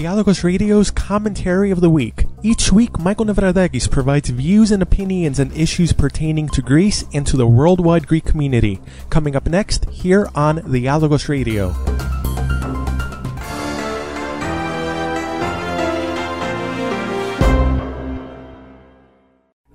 Dialogos Radio's Commentary of the Week. Each week, Michael Nevradakis provides views and opinions on issues pertaining to Greece and to the worldwide Greek community. Coming up next, here on Dialogos Radio.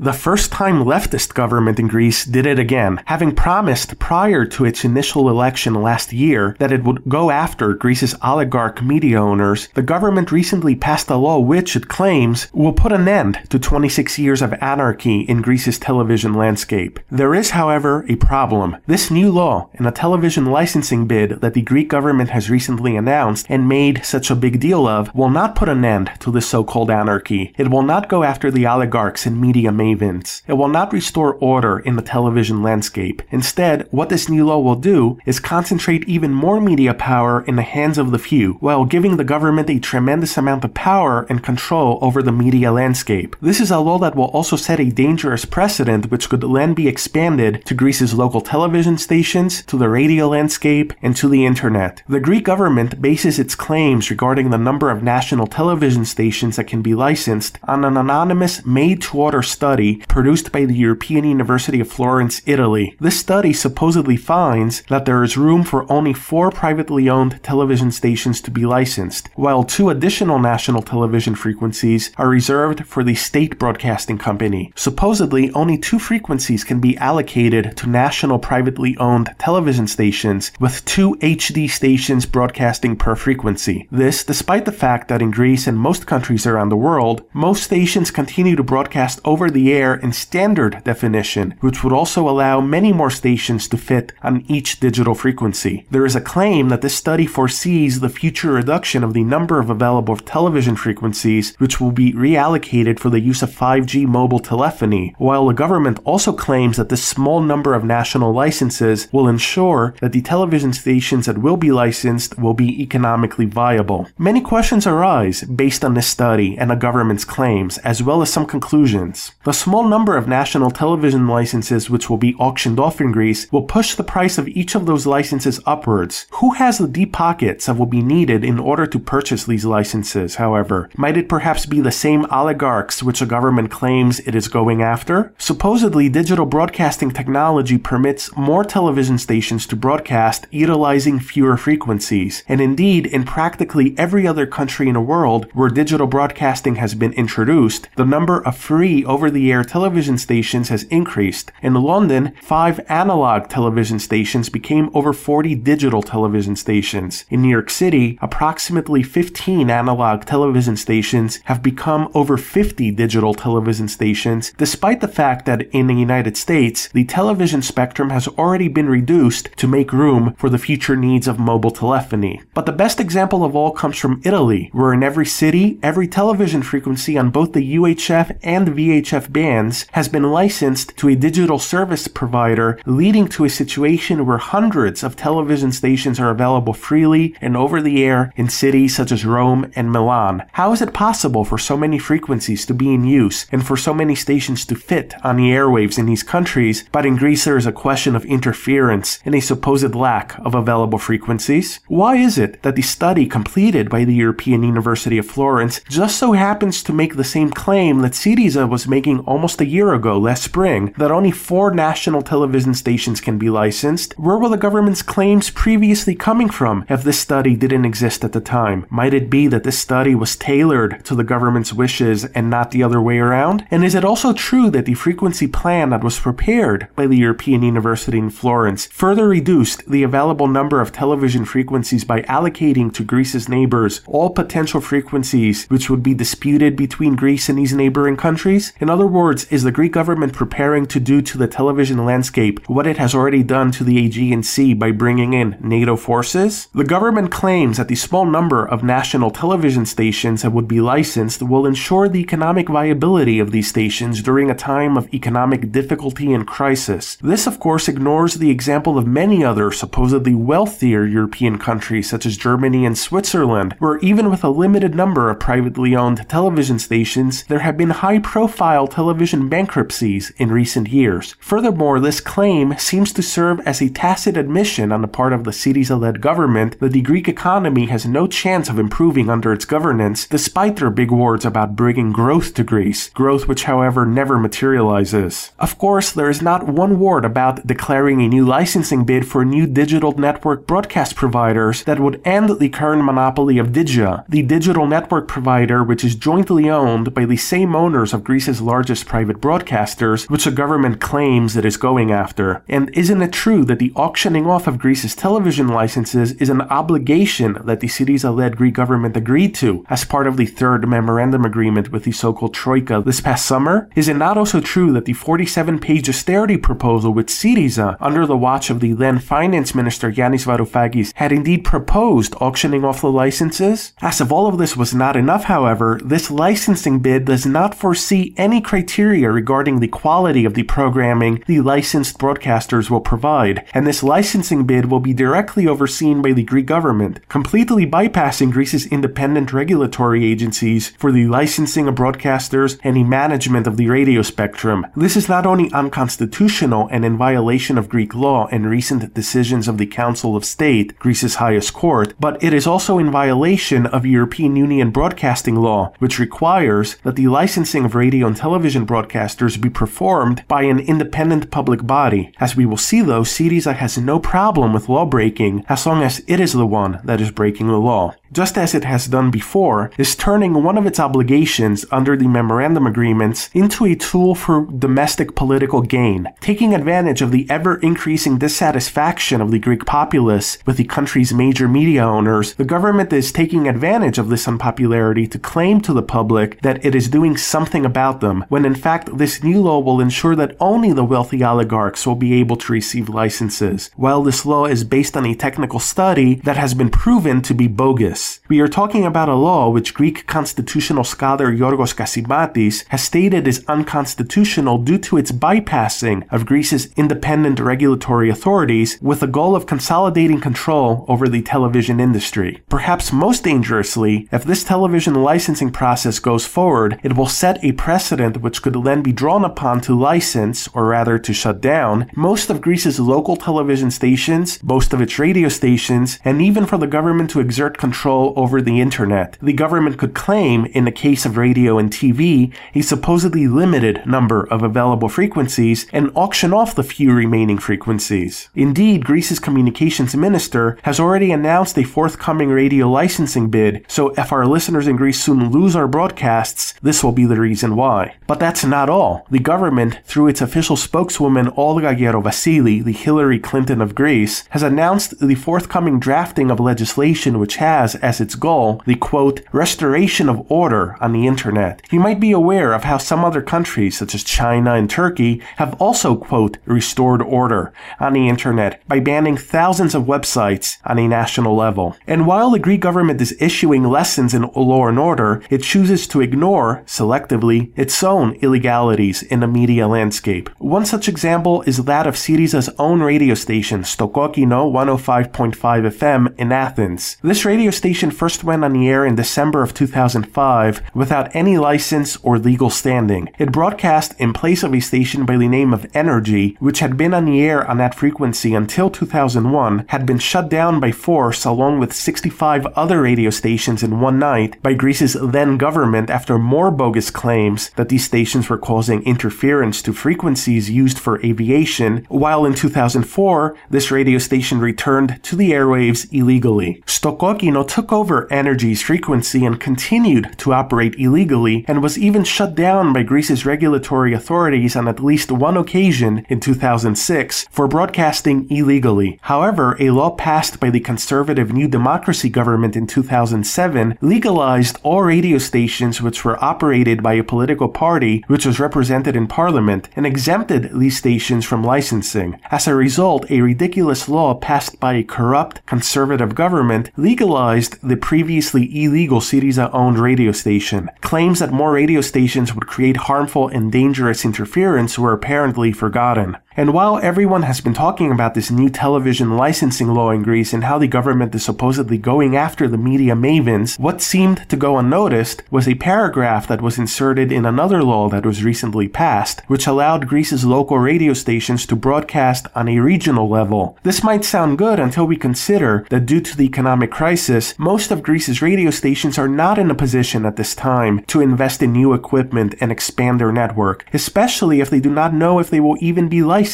The first time leftist government in Greece did it again, having promised prior to its initial election last year that it would go after Greece's oligarch media owners. The government recently passed a law which, it claims, will put an end to 26 years of anarchy in Greece's television landscape. There is, however, a problem. This new law and a television licensing bid that the Greek government has recently announced and made such a big deal of will not put an end to the so-called anarchy. It will not go after the oligarchs and media mavens. It will not restore order in the television landscape. Instead, what this new law will do is concentrate even more media power in the hands of the few, while giving the government a tremendous amount of power and control over the media landscape. This is a law that will also set a dangerous precedent which could then be expanded to Greece's local television stations, to the radio landscape, and to the internet. The Greek government bases its claims regarding the number of national television stations that can be licensed on an anonymous made-to-order study study produced by the European University of Florence, Italy. This study supposedly finds that there is room for only four privately owned television stations to be licensed, while two additional national television frequencies are reserved for the state broadcasting company. Supposedly, only two frequencies can be allocated to national privately owned television stations, with two HD stations broadcasting per frequency. This, despite the fact that in Greece and most countries around the world, most stations continue to broadcast over the air in standard definition, which would also allow many more stations to fit on each digital frequency. There is a claim that this study foresees the future reduction of the number of available television frequencies, which will be reallocated for the use of 5G mobile telephony, while the government also claims that this small number of national licenses will ensure that the television stations that will be licensed will be economically viable. Many questions arise based on this study and the government's claims, as well as some conclusions. The small number of national television licenses which will be auctioned off in Greece will push the price of each of those licenses upwards. Who has the deep pockets that will be needed in order to purchase these licenses, however? Might it perhaps be the same oligarchs which the government claims it is going after? Supposedly, digital broadcasting technology permits more television stations to broadcast utilizing fewer frequencies. And indeed, in practically every other country in the world where digital broadcasting has been introduced, the number of free over the air television stations has increased. In London, five analog television stations became over 40 digital television stations. In New York City, approximately 15 analog television stations have become over 50 digital television stations, despite the fact that in the United States, the television spectrum has already been reduced to make room for the future needs of mobile telephony. But the best example of all comes from Italy, where in every city, every television frequency on both the UHF and VHF bands has been licensed to a digital service provider, leading to a situation where hundreds of television stations are available freely and over the air in cities such as Rome and Milan. How is it possible for so many frequencies to be in use and for so many stations to fit on the airwaves in these countries, but in Greece there is a question of interference and a supposed lack of available frequencies? Why is it that the study completed by the European University of Florence just so happens to make the same claim that Syriza was making almost a year ago, last spring, that only four national television stations can be licensed, where were the government's claims previously coming from if this study didn't exist at the time? Might it be that this study was tailored to the government's wishes and not the other way around? And is it also true that the frequency plan that was prepared by the European University in Florence further reduced the available number of television frequencies by allocating to Greece's neighbors all potential frequencies which would be disputed between Greece and these neighboring countries? In other words, is the Greek government preparing to do to the television landscape what it has already done to the Aegean Sea by bringing in NATO forces? The government claims that the small number of national television stations that would be licensed will ensure the economic viability of these stations during a time of economic difficulty and crisis. This, of course, ignores the example of many other supposedly wealthier European countries such as Germany and Switzerland, where even with a limited number of privately owned television stations, there have been high profile television television bankruptcies in recent years. Furthermore, this claim seems to serve as a tacit admission on the part of the Syriza-led government that the Greek economy has no chance of improving under its governance, despite their big words about bringing growth to Greece, growth which however never materializes. Of course, there is not one word about declaring a new licensing bid for new digital network broadcast providers that would end the current monopoly of Digea, the digital network provider which is jointly owned by the same owners of Greece's largest private broadcasters, which the government claims it is going after. And isn't it true that the auctioning off of Greece's television licenses is an obligation that the Syriza-led Greek government agreed to as part of the third memorandum agreement with the so-called Troika this past summer? Is it not also true that the 47-page austerity proposal with Syriza, under the watch of the then finance minister Yanis Varoufakis, had indeed proposed auctioning off the licenses? As if all of this was not enough, however, this licensing bid does not foresee any criteria regarding the quality of the programming the licensed broadcasters will provide, and this licensing bid will be directly overseen by the Greek government, completely bypassing Greece's independent regulatory agencies for the licensing of broadcasters and the management of the radio spectrum. This is not only unconstitutional and in violation of Greek law and recent decisions of the Council of State, Greece's highest court, but it is also in violation of European Union broadcasting law, which requires that the licensing of radio and television broadcasters be performed by an independent public body. As we will see though, Syriza has no problem with law breaking as long as it is the one that is breaking the law just as it has done before, is turning one of its obligations under the memorandum agreements into a tool for domestic political gain, taking advantage of the ever increasing dissatisfaction of the Greek populace with the country's major media owners. The government is taking advantage of this unpopularity to claim to the public that it is doing something about them, when in fact this new law will ensure that only the wealthy oligarchs will be able to receive licenses, while this law is based on a technical study that has been proven to be bogus. We are talking about a law which Greek constitutional scholar Yorgos Kasimatis has stated is unconstitutional due to its bypassing of Greece's independent regulatory authorities with the goal of consolidating control over the television industry. Perhaps most dangerously, if this television licensing process goes forward, it will set a precedent which could then be drawn upon to license, or rather to shut down, most of Greece's local television stations, most of its radio stations, and even for the government to exert control control over the internet. The government could claim, in the case of radio and TV, a supposedly limited number of available frequencies and auction off the few remaining frequencies. Indeed, Greece's communications minister has already announced a forthcoming radio licensing bid, so if our listeners in Greece soon lose our broadcasts, this will be the reason why. But that's not all. The government, through its official spokeswoman Olga Gerovassili, the Hillary Clinton of Greece, has announced the forthcoming drafting of legislation which has, as its goal the quote, restoration of order on the internet. You might be aware of how some other countries, such as China and Turkey, have also quote, restored order on the internet by banning thousands of websites on a national level. And while the Greek government is issuing lessons in law and order, it chooses to ignore, selectively, its own illegalities in the media landscape. One such example is that of Syriza's own radio station, Sto Kokkino 105.5 FM in Athens. This radio station station first went on the air in December of 2005 without any license or legal standing. It broadcast in place of a station by the name of Energy, which had been on the air on that frequency until 2001, had been shut down by force along with 65 other radio stations in one night by Greece's then government after more bogus claims that these stations were causing interference to frequencies used for aviation, while in 2004, this radio station returned to the airwaves illegally. Sto Kokkino took over Energy's frequency and continued to operate illegally and was even shut down by Greece's regulatory authorities on at least one occasion in 2006 for broadcasting illegally. However, a law passed by the conservative New Democracy government in 2007 legalized all radio stations which were operated by a political party which was represented in parliament and exempted these stations from licensing. As a result, a ridiculous law passed by a corrupt conservative government legalized the previously illegal Syriza owned radio station. Claims that more radio stations would create harmful and dangerous interference were apparently forgotten. And while everyone has been talking about this new television licensing law in Greece and how the government is supposedly going after the media mavens, what seemed to go unnoticed was a paragraph that was inserted in another law that was recently passed, which allowed Greece's local radio stations to broadcast on a regional level. This might sound good until we consider that due to the economic crisis, most of Greece's radio stations are not in a position at this time to invest in new equipment and expand their network, especially if they do not know if they will even be licensed.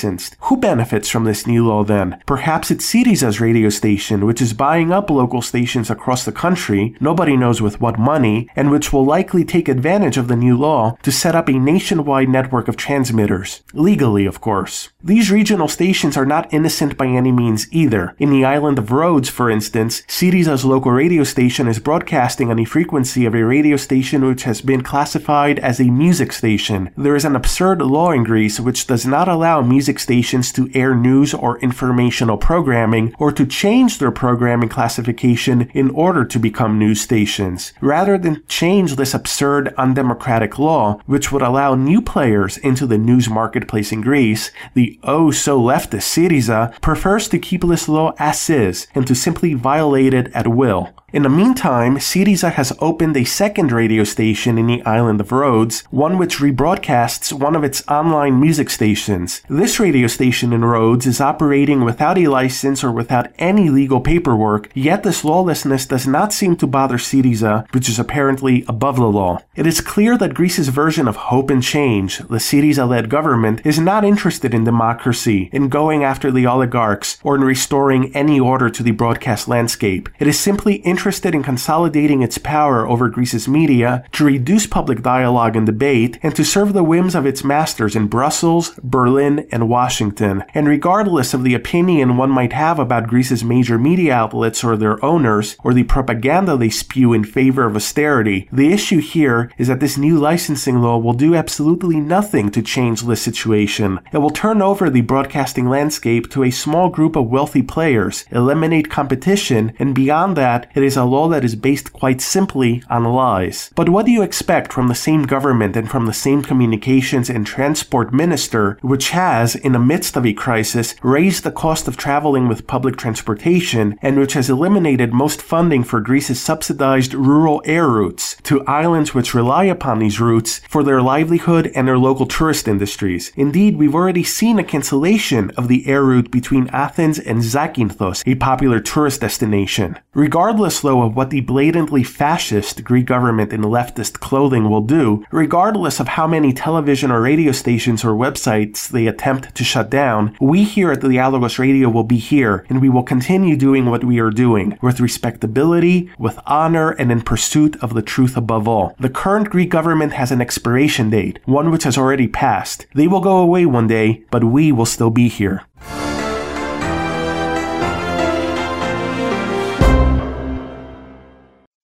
Who benefits from this new law then? Perhaps it's Syriza's radio station, which is buying up local stations across the country, nobody knows with what money, and which will likely take advantage of the new law to set up a nationwide network of transmitters. Legally, of course. These regional stations are not innocent by any means either. In the island of Rhodes, for instance, Syriza's local radio station is broadcasting on a frequency of a radio station which has been classified as a music station. There is an absurd law in Greece which does not allow music stations to air news or informational programming or to change their programming classification in order to become news stations. Rather than change this absurd, undemocratic law, which would allow new players into the news marketplace in Greece, the oh so leftist Syriza prefers to keep this law as is and to simply violate it at will. In the meantime, Syriza has opened a second radio station in the island of Rhodes, one which rebroadcasts one of its online music stations. This radio station in Rhodes is operating without a license or without any legal paperwork, yet this lawlessness does not seem to bother Syriza, which is apparently above the law. It is clear that Greece's version of hope and change, the Syriza-led government, is not interested in democracy, in going after the oligarchs, or in restoring any order to the broadcast landscape. It is simply interested in consolidating its power over Greece's media, to reduce public dialogue and debate, and to serve the whims of its masters in Brussels, Berlin, and Washington. And regardless of the opinion one might have about Greece's major media outlets or their owners, or the propaganda they spew in favor of austerity, the issue here is that this new licensing law will do absolutely nothing to change this situation. It will turn over the broadcasting landscape to a small group of wealthy players, eliminate competition, and beyond that, it is a law that is based quite simply on lies. But what do you expect from the same government and from the same communications and transport minister, which has, in the midst of a crisis, raised the cost of traveling with public transportation and which has eliminated most funding for Greece's subsidized rural air routes to islands which rely upon these routes for their livelihood and their local tourist industries? Indeed, we've already seen a cancellation of the air route between Athens and Zakynthos, a popular tourist destination. Regardless though, of what the blatantly fascist Greek government in leftist clothing will do, regardless of how many television or radio stations or websites they attempt to shut down, we here at the Dialogos Radio will be here and we will continue doing what we are doing with respectability, with honor, and in pursuit of the truth above all. The current Greek government has an expiration date, one which has already passed. They will go away one day, but we will still be here.